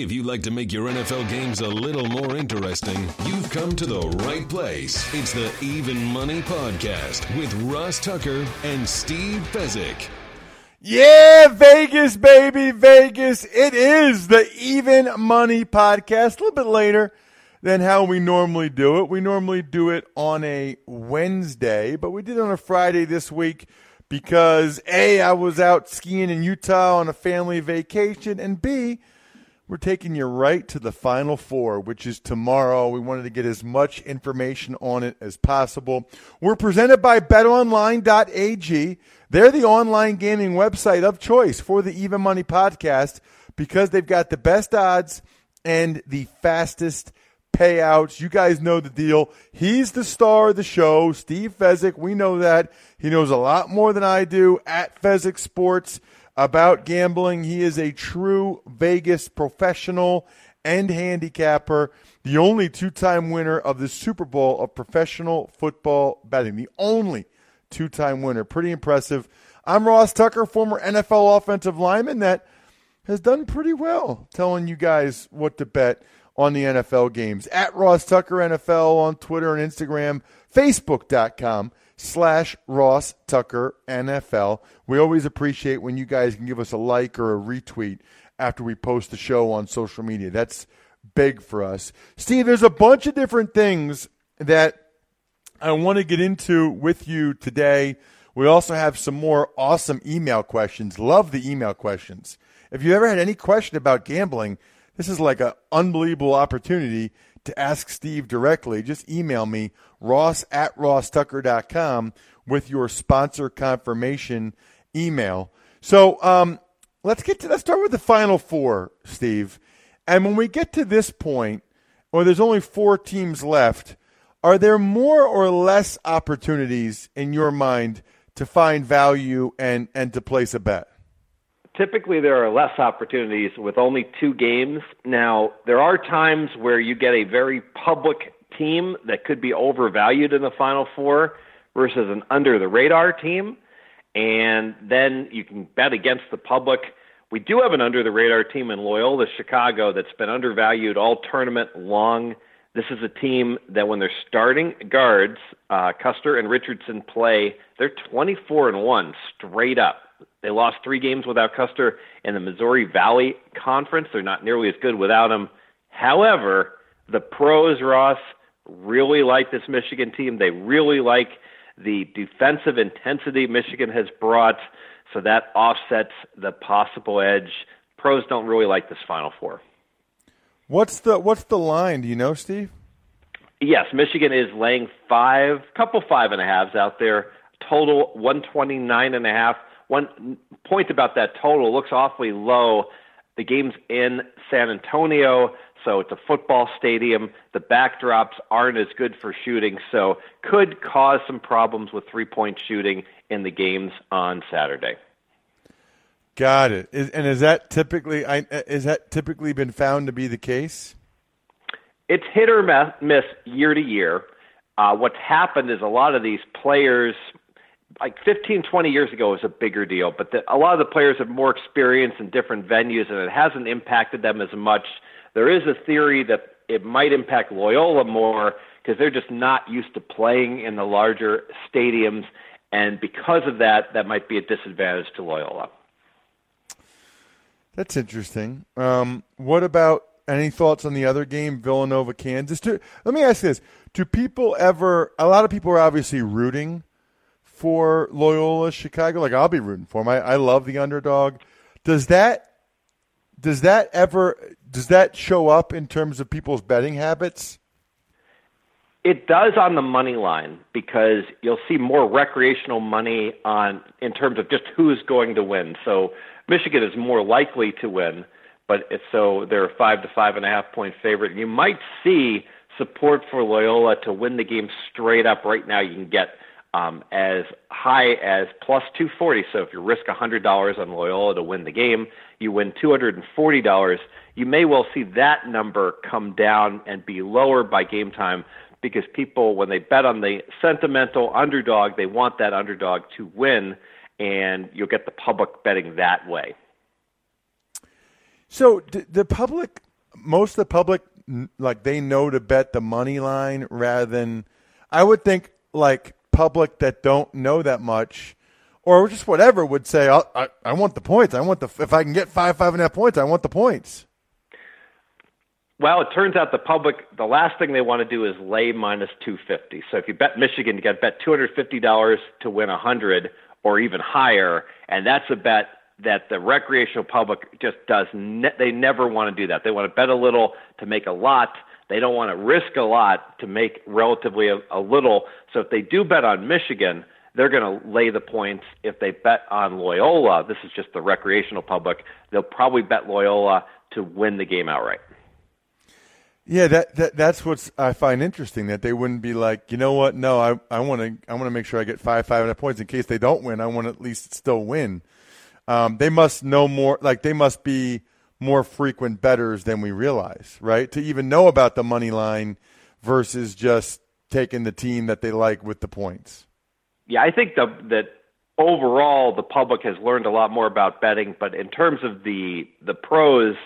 If you'd like to make your NFL games a little more interesting, you've come to the right place. It's the Even Money Podcast with Ross Tucker and Steve Fezzik. Yeah, Vegas, baby, Vegas. It is the Even Money Podcast. A little bit later than how we normally do it. We normally do it on a Wednesday, but we did it on a Friday this week because A, I was out skiing in Utah on a family vacation, and B, we're taking you right to the Final Four, which is tomorrow. We wanted to get as much information on it as possible. We're presented by betonline.ag. They're the online gaming website of choice for the Even Money podcast because they've got the best odds and the fastest payouts. You guys know the deal. He's the star of the show, Steve Fezzik. We know that. He knows a lot more than I do at Fezzik Sports about gambling. He is a true Vegas professional and handicapper, the only two time winner of the Super Bowl of professional football betting. The only two time winner. Pretty impressive. I'm Ross Tucker, former NFL offensive lineman that has done pretty well telling you guys what to bet on the NFL games. At Ross Tucker NFL on Twitter and Instagram, Facebook.com slash Ross Tucker NFL. We always appreciate when you guys can give us a like or a retweet after we post the show on social media. That's big for us. Steve, there's a bunch of different things that I want to get into with you today. We also have some more awesome email questions. Love the email questions. If you ever had any question about gambling, this is like an unbelievable opportunity to ask Steve directly, just email me, ross at rosstucker.com, with your sponsor confirmation email. So um, let's get to let's start with the final four, Steve. And when we get to this point, or there's only four teams left, are there more or less opportunities in your mind to find value and, and to place a bet? Typically there are less opportunities with only two games. Now, there are times where you get a very public team that could be overvalued in the Final Four versus an under the radar team, and then you can bet against the public. We do have an under the radar team in Loyola Chicago that's been undervalued all tournament long. This is a team that when they're starting guards, uh, Custer and Richardson play, they're 24 and 1 straight up. They lost three games without Custer in the Missouri Valley Conference. They're not nearly as good without him. However, the pros, Ross, really like this Michigan team. They really like the defensive intensity Michigan has brought, so that offsets the possible edge. Pros don't really like this Final Four. What's the what's the line? Do you know, Steve? Yes, Michigan is laying five, couple five and a halves out there. Total one twenty nine and a half. One point about that total looks awfully low. The game's in San Antonio, so it's a football stadium. The backdrops aren't as good for shooting, so could cause some problems with three point shooting in the games on Saturday. Got it. Is, and is that typically is that typically been found to be the case? It's hit or miss year to year. Uh, what's happened is a lot of these players like 15, 20 years ago was a bigger deal, but the, a lot of the players have more experience in different venues, and it hasn't impacted them as much. There is a theory that it might impact Loyola more because they're just not used to playing in the larger stadiums, and because of that, that might be a disadvantage to Loyola. That's interesting. Um, what about any thoughts on the other game, Villanova, Kansas? Do, let me ask this: Do people ever? A lot of people are obviously rooting for Loyola Chicago. Like I'll be rooting for. I, I love the underdog. Does that does that ever does that show up in terms of people's betting habits? It does on the money line because you'll see more recreational money on in terms of just who's going to win. So Michigan is more likely to win, but it's, so they're a five to five and a half point favorite. You might see support for Loyola to win the game straight up. Right now, you can get um, as high as plus 240. So if you risk $100 on Loyola to win the game, you win $240. You may well see that number come down and be lower by game time because people, when they bet on the sentimental underdog, they want that underdog to win and you'll get the public betting that way. So the public, most of the public, like they know to bet the money line rather than, I would think like public that don't know that much, or just whatever would say, I, I want the points. I want the if I can get five five and a half points, I want the points. Well, it turns out the public, the last thing they want to do is lay minus 250. So if you bet Michigan, you got to bet $250 to win a 100 or even higher, and that's a bet that the recreational public just does. Ne- they never want to do that. They want to bet a little to make a lot. They don't want to risk a lot to make relatively a, a little. So if they do bet on Michigan, they're going to lay the points. If they bet on Loyola, this is just the recreational public, they'll probably bet Loyola to win the game outright. Yeah, that, that that's what I find interesting that they wouldn't be like, you know what? No, I I want to I want to make sure I get five five half points in case they don't win. I want to at least still win. Um, they must know more. Like they must be more frequent betters than we realize, right? To even know about the money line versus just taking the team that they like with the points. Yeah, I think the, that overall the public has learned a lot more about betting, but in terms of the the pros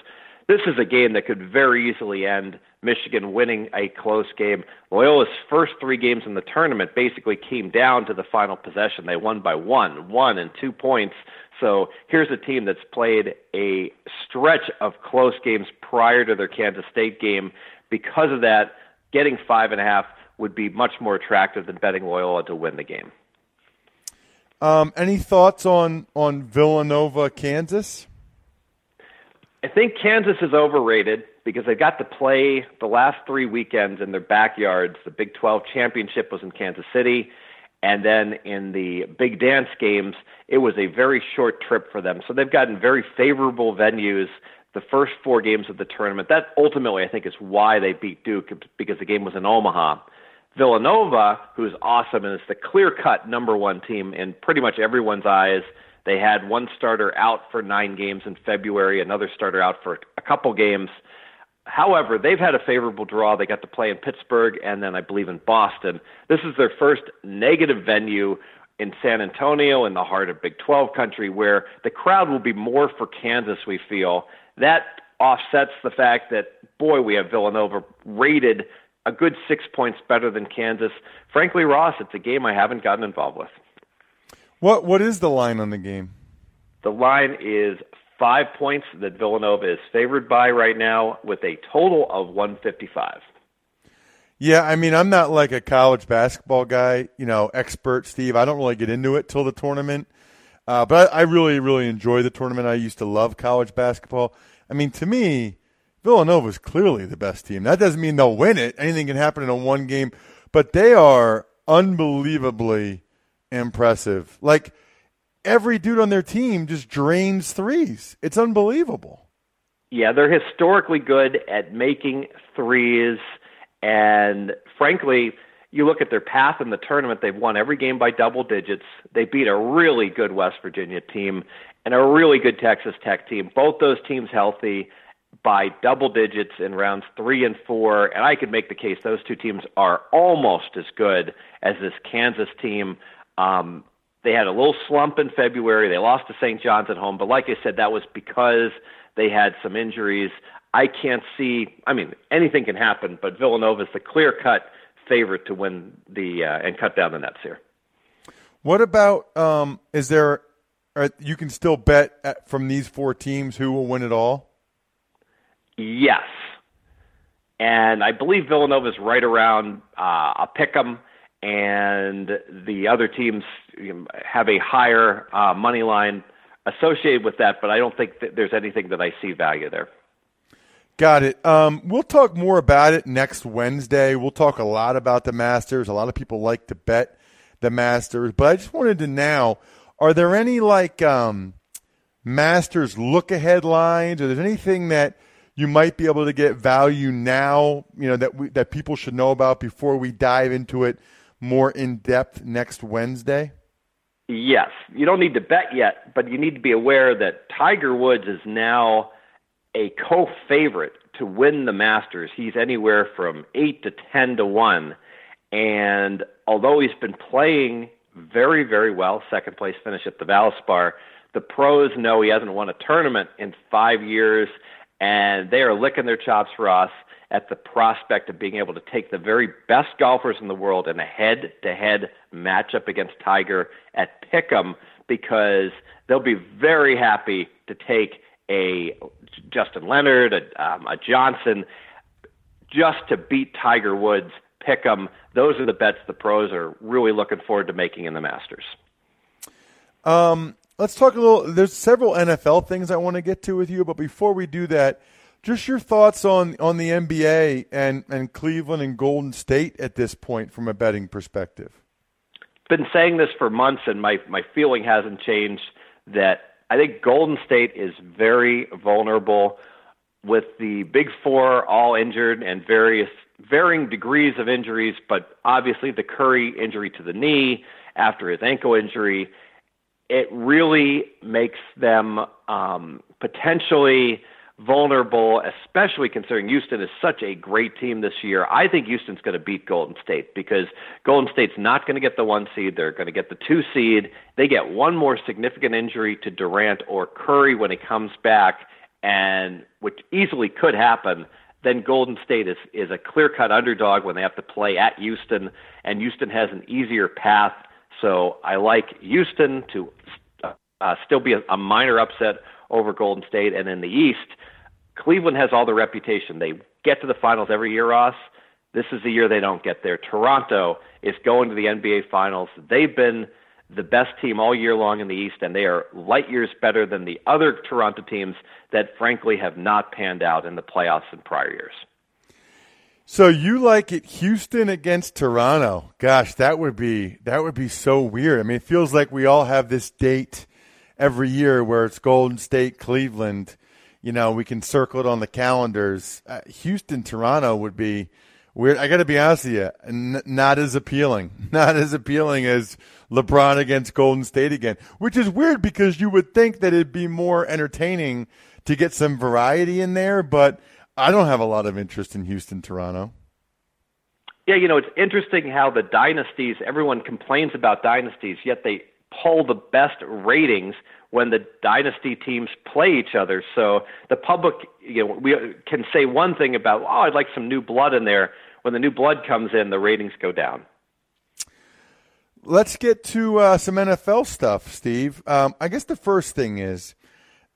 this is a game that could very easily end Michigan winning a close game. Loyola's first three games in the tournament basically came down to the final possession. They won by one, one and two points. So here's a team that's played a stretch of close games prior to their Kansas State game. Because of that, getting five and a half would be much more attractive than betting Loyola to win the game. Um, any thoughts on on Villanova, Kansas? I think Kansas is overrated because they got to play the last three weekends in their backyards. The Big 12 championship was in Kansas City. And then in the big dance games, it was a very short trip for them. So they've gotten very favorable venues the first four games of the tournament. That ultimately, I think, is why they beat Duke because the game was in Omaha. Villanova, who's awesome and is the clear cut number one team in pretty much everyone's eyes, they had one starter out for nine games in February, another starter out for a couple games. However, they've had a favorable draw. They got to play in Pittsburgh and then I believe in Boston. This is their first negative venue in San Antonio in the heart of Big 12 country where the crowd will be more for Kansas, we feel. That offsets the fact that, boy, we have Villanova rated a good six points better than Kansas. Frankly, Ross, it's a game I haven't gotten involved with. What what is the line on the game? The line is five points that Villanova is favored by right now, with a total of 155. Yeah, I mean, I'm not like a college basketball guy, you know, expert, Steve. I don't really get into it till the tournament. Uh, but I, I really, really enjoy the tournament. I used to love college basketball. I mean, to me, Villanova is clearly the best team. That doesn't mean they'll win it. Anything can happen in a one game, but they are unbelievably impressive. Like every dude on their team just drains threes. It's unbelievable. Yeah, they're historically good at making threes. And frankly, you look at their path in the tournament, they've won every game by double digits. They beat a really good West Virginia team and a really good Texas Tech team. Both those teams healthy by double digits in rounds three and four. And I could make the case those two teams are almost as good as this Kansas team. Um, they had a little slump in February. They lost to St. John's at home, but like I said, that was because they had some injuries. I can't see. I mean, anything can happen, but Villanova is the clear-cut favorite to win the uh, and cut down the nets here. What about? Um, is there? You can still bet at, from these four teams who will win it all. Yes, and I believe Villanova is right around uh, a pick 'em, and the other teams have a higher uh, money line associated with that. But I don't think that there's anything that I see value there. Got it. Um, we'll talk more about it next Wednesday. We'll talk a lot about the Masters. A lot of people like to bet the Masters, but I just wanted to now: are there any like um, Masters look ahead lines, or there's anything that you might be able to get value now? You know that we, that people should know about before we dive into it more in depth next Wednesday. Yes, you don't need to bet yet, but you need to be aware that Tiger Woods is now a co-favorite to win the Masters. He's anywhere from eight to ten to one, and although he's been playing very, very well, second place finish at the Valspar, the pros know he hasn't won a tournament in five years, and they are licking their chops for us at the prospect of being able to take the very best golfers in the world in a head-to-head matchup against Tiger at Pick'em because they'll be very happy to take a Justin Leonard, a, um, a Johnson, just to beat Tiger Woods, pick them. Those are the bets the pros are really looking forward to making in the Masters. Um, let's talk a little. There's several NFL things I want to get to with you, but before we do that, just your thoughts on on the NBA and and Cleveland and Golden State at this point from a betting perspective. Been saying this for months, and my my feeling hasn't changed that I think Golden State is very vulnerable with the big four all injured and various varying degrees of injuries, but obviously the Curry injury to the knee after his ankle injury, it really makes them um, potentially vulnerable, especially considering Houston is such a great team this year. I think Houston's going to beat Golden State because Golden State's not going to get the one seed. They're going to get the two seed. They get one more significant injury to Durant or Curry when he comes back, and which easily could happen. Then Golden State is is a clear cut underdog when they have to play at Houston, and Houston has an easier path. So I like Houston to uh, still be a, a minor upset over Golden State, and in the East Cleveland has all the reputation. They get to the finals every year, Ross. This is the year they don't get there. Toronto is going to the NBA Finals. They've been the best team all year long in the East, and they are light years better than the other Toronto teams that, frankly, have not panned out in the playoffs in prior years. So you like it Houston against Toronto. Gosh, that would be that would be so weird. I mean, it feels like we all have this date every year where it's Golden State, Cleveland you know, we can circle it on the calendars. Uh, Houston, Toronto would be weird. I got to be honest with you, n- not as appealing, not as appealing as LeBron against Golden State again, which is weird because you would think that it'd be more entertaining to get some variety in there, but I don't have a lot of interest in Houston, Toronto. Yeah, you know, it's interesting how the dynasties, everyone complains about dynasties, yet they pull the best ratings when the dynasty teams play each other. So the public, you know, we can say one thing about, oh, I'd like some new blood in there. When the new blood comes in, the ratings go down. Let's get to uh, some NFL stuff, Steve. Um, I guess the first thing is,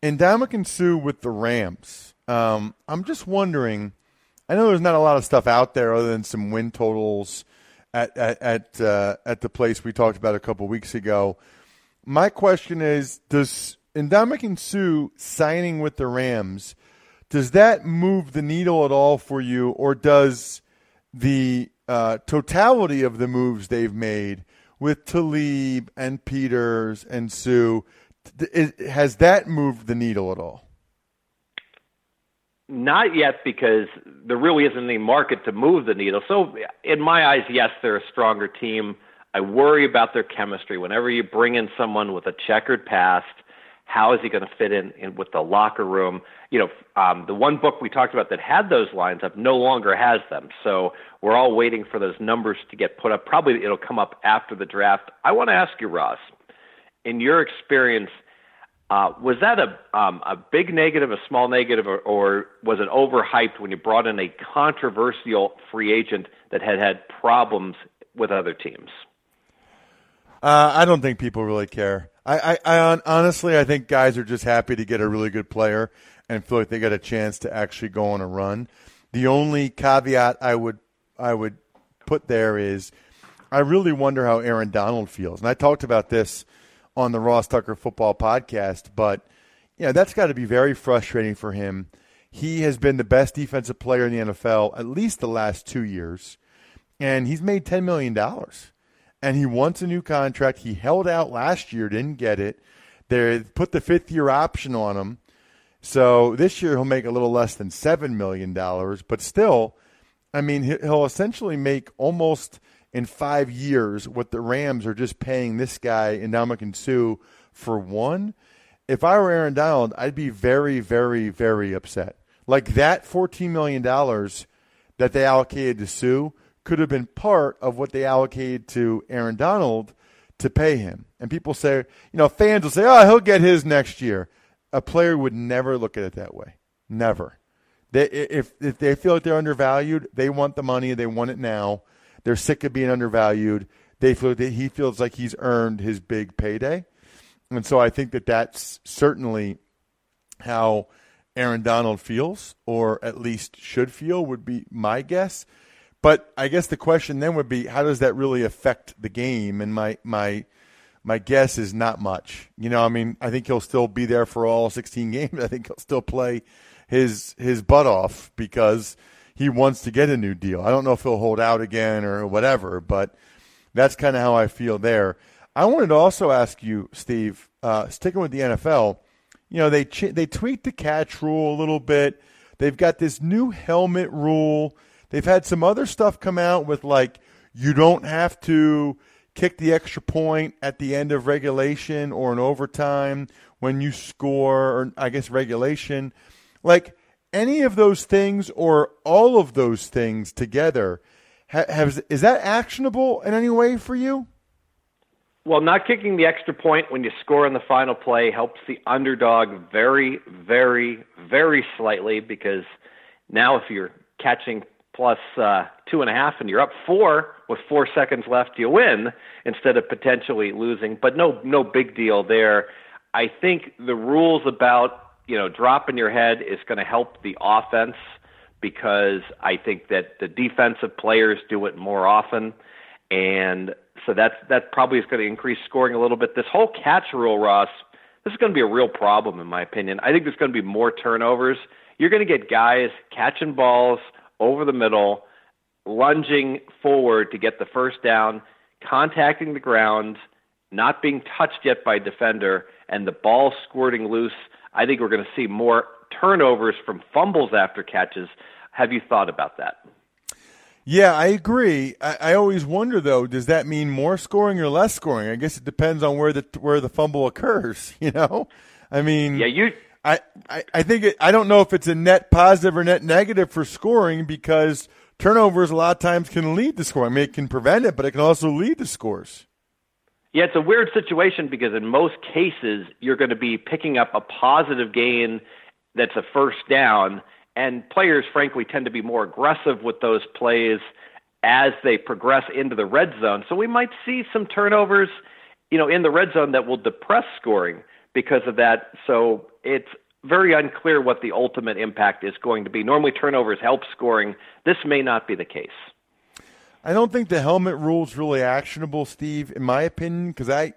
Ndamukong Suh with the Rams. Um, I'm just wondering. I know there's not a lot of stuff out there other than some win totals at at at, uh, at the place we talked about a couple weeks ago my question is: Does Ndamukong Suh signing with the Rams does that move the needle at all for you, or does the uh, totality of the moves they've made with Talib and Peters and Suh has that moved the needle at all? Not yet, because there really isn't any market to move the needle. So, in my eyes, yes, they're a stronger team I worry about their chemistry. Whenever you bring in someone with a checkered past, how is he going to fit in, in with the locker room? You know, um, the one book we talked about that had those lines up no longer has them. So we're all waiting for those numbers to get put up. Probably it'll come up after the draft. I want to ask you, Ross, in your experience, Uh, was that a um, a big negative, a small negative, or, or was it overhyped when you brought in a controversial free agent that had had problems with other teams? Uh, I don't think people really care. I, I, I honestly, I think guys are just happy to get a really good player and feel like they got a chance to actually go on a run. The only caveat I would I would put there is I really wonder how Aaron Donald feels. And I talked about this on the Ross Tucker Football Podcast, but you know, that's got to be very frustrating for him. He has been the best defensive player in the NFL at least the last two years, and he's made $10 million. And he wants a new contract. He held out last year, didn't get it. They put the fifth year option on him. So this year he'll make a little less than $7 million, but still, I mean, he'll essentially make almost in five years what the Rams are just paying this guy, Ndamukong Suh for one. If I were Aaron Donald, I'd be very, very, very upset. Like that $14 million that they allocated to Suh could have been part of what they allocated to Aaron Donald to pay him. And people say, you know, fans will say, oh, he'll get his next year a player would never look at it that way. Never. They, if, if they feel like they're undervalued, they want the money. They want it now. They're sick of being undervalued. They feel that he feels like he's earned his big payday, and so I think that that's certainly how Aaron Donald feels, or at least should feel, would be my guess. But I guess the question then would be, how does that really affect the game? And my my my guess is not much. You know, I mean, I think he'll still be there for all 16 games. I think he'll still play his his butt off because he wants to get a new deal. I don't know if he'll hold out again or whatever, but that's kind of how I feel there. I wanted to also ask you, Steve, uh, sticking with the NFL. You know, they ch- they tweaked the catch rule a little bit. They've got this new helmet rule. They've had some other stuff come out with like you don't have to kick the extra point at the end of regulation or in overtime when you score, or I guess regulation. Like any of those things or all of those things together, has, is that actionable in any way for you? Well, not kicking the extra point when you score in the final play helps the underdog very, very, very slightly because now if you're catching plus uh, two and a half, and you're up four with four seconds left, you win instead of potentially losing. But no, no big deal there. I think the rules about you know dropping your head is going to help the offense because I think that the defensive players do it more often, and so that's that probably is going to increase scoring a little bit. This whole catch rule, Ross, this is going to be a real problem in my opinion. I think there's going to be more turnovers. You're going to get guys catching balls over the middle, lunging forward to get the first down, contacting the ground, not being touched yet by defender, and the ball squirting loose. I think we're going to see more turnovers from fumbles after catches. Have you thought about that? Yeah, I agree. I, I, always wonder though, does that mean more scoring or less scoring? I guess it depends on where the where the fumble occurs. You know, I mean, yeah, you I, I, I think it, I don't know if it's a net positive or net negative for scoring because turnovers a lot of times can lead to scoring. I mean, it can prevent it, but it can also lead to scores. Yeah, it's a weird situation because in most cases you're going to be picking up a positive gain that's a first down, and players frankly tend to be more aggressive with those plays as they progress into the red zone. So we might see some turnovers, you know, in the red zone that will depress scoring because of that. So it's very unclear what the ultimate impact is going to be. Normally, turnovers help scoring. This may not be the case. I don't think the helmet rule is really actionable, Steve, in my opinion, because I,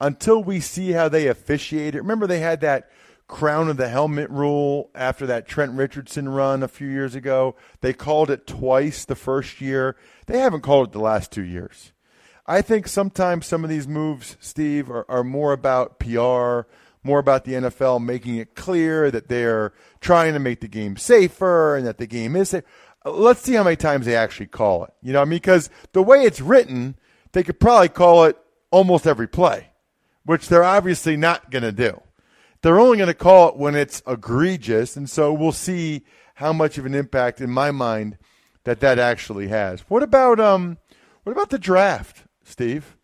until we see how they officiate it. Remember, they had that crown of the helmet rule after that Trent Richardson run a few years ago. They called it twice the first year. They haven't called it the last two years. I think sometimes some of these moves, Steve, are, are more about PR more about the NFL making it clear that they're trying to make the game safer and that the game is safe. Let's see how many times they actually call it. You know, I mean, because the way it's written, they could probably call it almost every play, which they're obviously not going to do. They're only going to call it when it's egregious, and so we'll see how much of an impact, in my mind, that that actually has. What about um, what about the draft, Steve?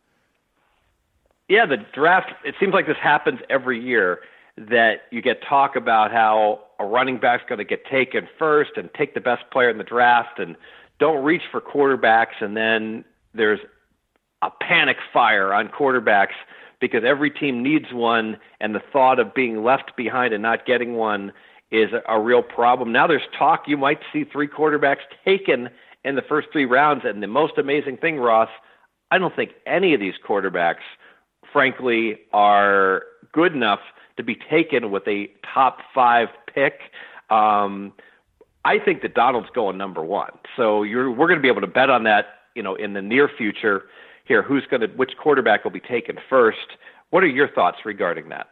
Yeah, the draft. It seems like this happens every year. that you get talk about how a running back's going to get taken first and take the best player in the draft and don't reach for quarterbacks and then there's a panic fire on quarterbacks because every team needs one and the thought of being left behind and not getting one is a real problem. Now there's talk you might see three quarterbacks taken in the first three rounds and the most amazing thing Ross, I don't think any of these quarterbacks frankly are good enough to be taken with a top 5 pick. Um I think that Darnold's going number one. So we're going to be able to bet on that, you know, in the near future. Here, who's going to, which quarterback will be taken first? What are your thoughts regarding that?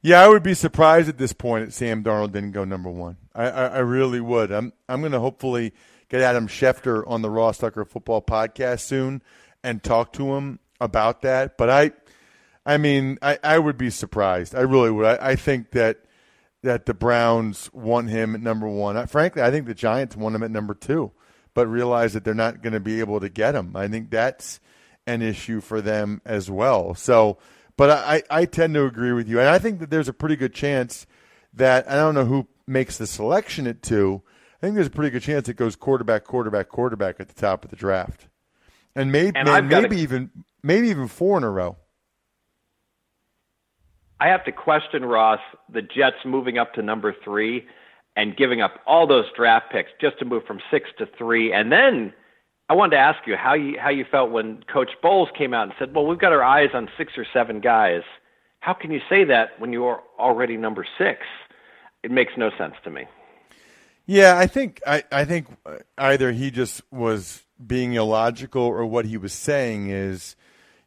Yeah, I would be surprised at this point if Sam Darnold didn't go number one. I, I, I really would. I'm I'm going to hopefully get Adam Schefter on the Ross Tucker Football Podcast soon and talk to him about that. But I, I mean, I, I would be surprised. I really would. I, I think that that the Browns want him at number one. Frankly, I think the Giants want him at number two, but realize that they're not going to be able to get him. I think that's an issue for them as well. So, but I, I tend to agree with you. And I think that there's a pretty good chance that, I don't know who makes the selection at two. I think there's a pretty good chance it goes quarterback, quarterback, quarterback at the top of the draft. And maybe, and maybe even, maybe even four in a row. I have to question Ross the Jets moving up to number three and giving up all those draft picks just to move from six to three. And then I wanted to ask you how you how you felt when Coach Bowles came out and said, "Well, we've got our eyes on six or seven guys." How can you say that when you are already number six? It makes no sense to me. Yeah, I think I, I think either he just was being illogical or what he was saying is,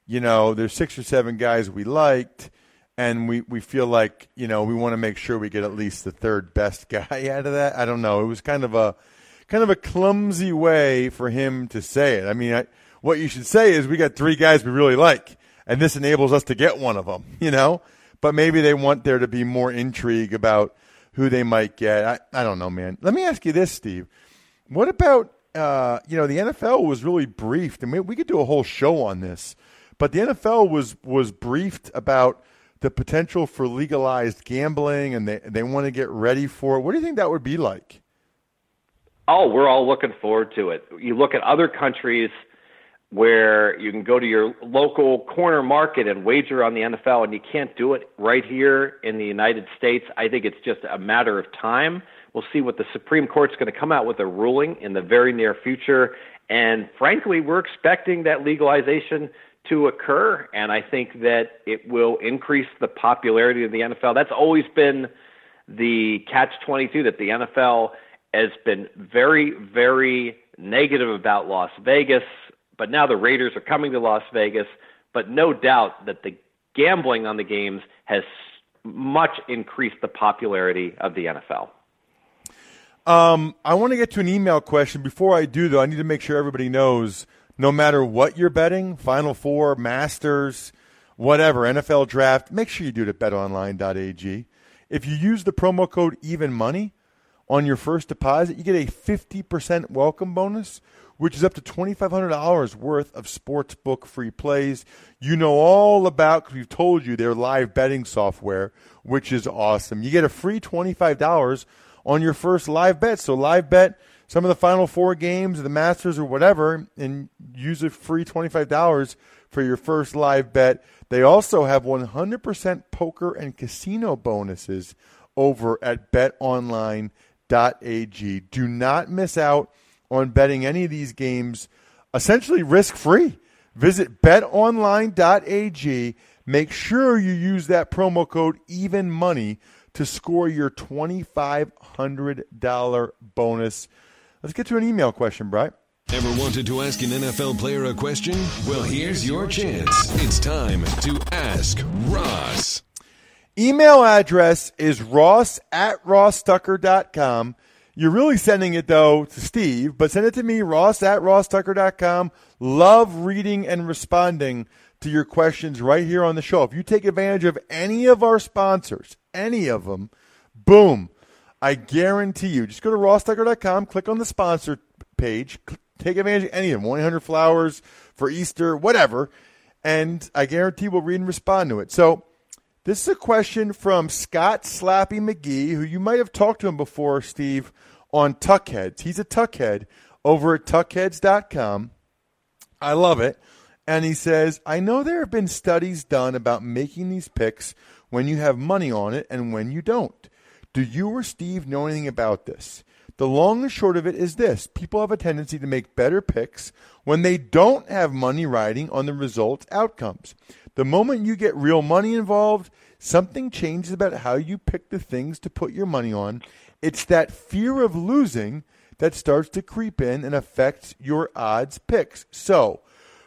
you know, there's six or seven guys we liked and we, we feel like you know we want to make sure we get at least the third best guy out of that. I don't know. It was kind of a kind of a clumsy way for him to say it. I mean, I, what you should say is we got three guys we really like, and this enables us to get one of them. You know, but maybe they want there to be more intrigue about who they might get. I, I don't know, man. Let me ask you this, Steve. What about uh, you know the NFL was really briefed, and we, we could do a whole show on this, but the NFL was was briefed about the potential for legalized gambling and they, they want to get ready for it. What do you think that would be like? Oh, we're all looking forward to it. You look at other countries where you can go to your local corner market and wager on the NFL, and you can't do it right here in the United States. I think it's just a matter of time. We'll see what the Supreme Court's going to come out with a ruling in the very near future. And frankly, we're expecting that legalization to occur, and I think that it will increase the popularity of the NFL. That's always been the catch 22 that the NFL has been very, very negative about Las Vegas, but now the Raiders are coming to Las Vegas. But no doubt that the gambling on the games has much increased the popularity of the NFL. Um, I want to get to an email question. Before I do, though, I need to make sure everybody knows no matter what you're betting, Final Four, Masters, whatever, NFL draft, make sure you do it at betonline.ag. If you use the promo code even money on your first deposit, you get a 50% welcome bonus, which is up to $2,500 worth of sportsbook free plays. You know all about because we've told you their live betting software, which is awesome. You get a free $25 on your first live bet. So, live bet some of the final four games, the Masters or whatever, and use a free $25 for your first live bet. They also have 100% poker and casino bonuses over at betonline.ag. Do not miss out on betting any of these games essentially risk free. Visit betonline.ag. Make sure you use that promo code even money to score your $2,500 bonus Let's get to an email question, Bright. Ever wanted to ask an NFL player a question? Well, here's your chance. It's time to ask Ross. Email address is ross at rosstucker.com. You're really sending it, though, to Steve, but send it to me, ross at rosstucker.com. Love reading and responding to your questions right here on the show. If you take advantage of any of our sponsors, any of them, boom, I guarantee you, just go to rosstucker.com, click on the sponsor page, take advantage of any of them, 100 flowers for Easter, whatever, and I guarantee we'll read and respond to it. So This is a question from Scott Slappy McGee, who you might have talked to him before, Steve, on Tuckheads. He's a Tuckhead over at tuckheads.com. I love it. And he says, I know there have been studies done about making these picks when you have money on it and when you don't. Do you or Steve know anything about this? The long and short of it is this people have a tendency to make better picks when they don't have money riding on the results outcomes. The moment you get real money involved, something changes about how you pick the things to put your money on. It's that fear of losing that starts to creep in and affects your odds picks. So,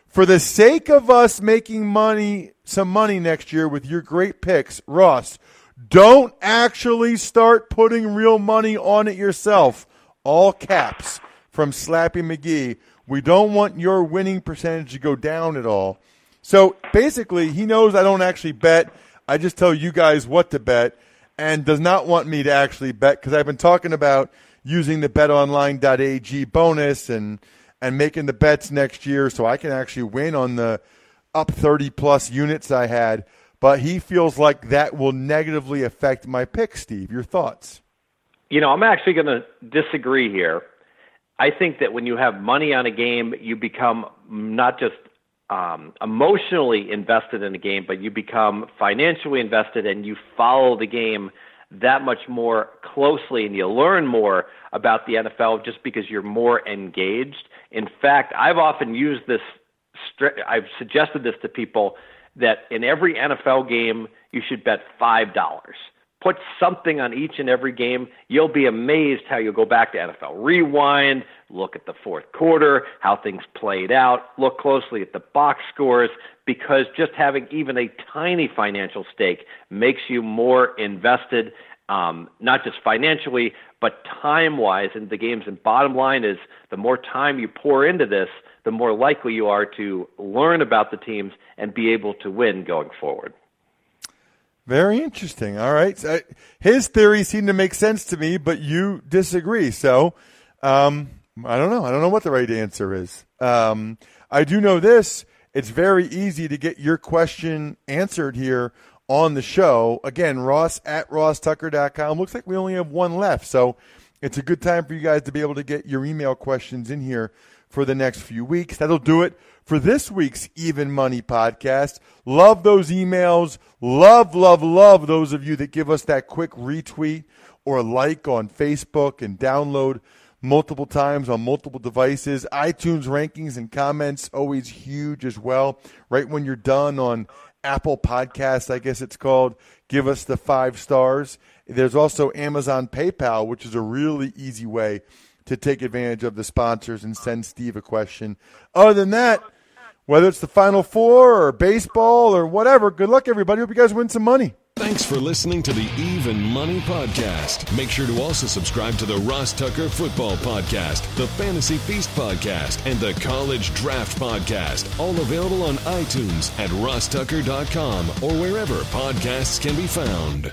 for the sake of us making money, some money next year with your great picks, Ross, don't actually start putting real money on it yourself. All caps from Slappy McGee. We don't want your winning percentage to go down at all. So basically, he knows I don't actually bet. I just tell you guys what to bet and does not want me to actually bet because I've been talking about using the betonline.ag bonus and and making the bets next year so I can actually win on the up 30 plus units I had but he feels like that will negatively affect my pick. Steve, your thoughts? You know, I'm actually going to disagree here. I think that when you have money on a game, you become not just um, emotionally invested in the game, but you become financially invested and you follow the game that much more closely and you learn more about the NFL just because you're more engaged. In fact, I've often used this, I've suggested this to people that in every NFL game, you should bet $5. Put something on each and every game. You'll be amazed how you'll go back to NFL Rewind, look at the fourth quarter, how things played out, look closely at the box scores, because just having even a tiny financial stake makes you more invested, um, not just financially, but time wise in the games. And bottom line is the more time you pour into this, the more likely you are to learn about the teams and be able to win going forward. Very interesting. All right. So his theory seemed to make sense to me, but you disagree. So um, I don't know. I don't know what the right answer is. Um, I do know this. It's very easy to get your question answered here on the show. Again, Ross at rosstucker.com. Looks like we only have one left. So it's a good time for you guys to be able to get your email questions in here for the next few weeks. That'll do it for this week's Even Money podcast. Love those emails. Love, love, love those of you that give us that quick retweet or like on Facebook and download multiple times on multiple devices. iTunes rankings and comments always huge as well. Right when you're done on Apple Podcasts, I guess it's called, give us the five stars. There's also Amazon PayPal, which is a really easy way to take advantage of the sponsors and send Steve a question. Other than that, whether it's the Final Four or baseball or whatever, good luck, everybody. Hope you guys win some money. Thanks for listening to the Even Money Podcast. Make sure to also subscribe to the Ross Tucker Football Podcast, the Fantasy Feast Podcast, and the College Draft Podcast. All available on iTunes at rosstucker.com or wherever podcasts can be found.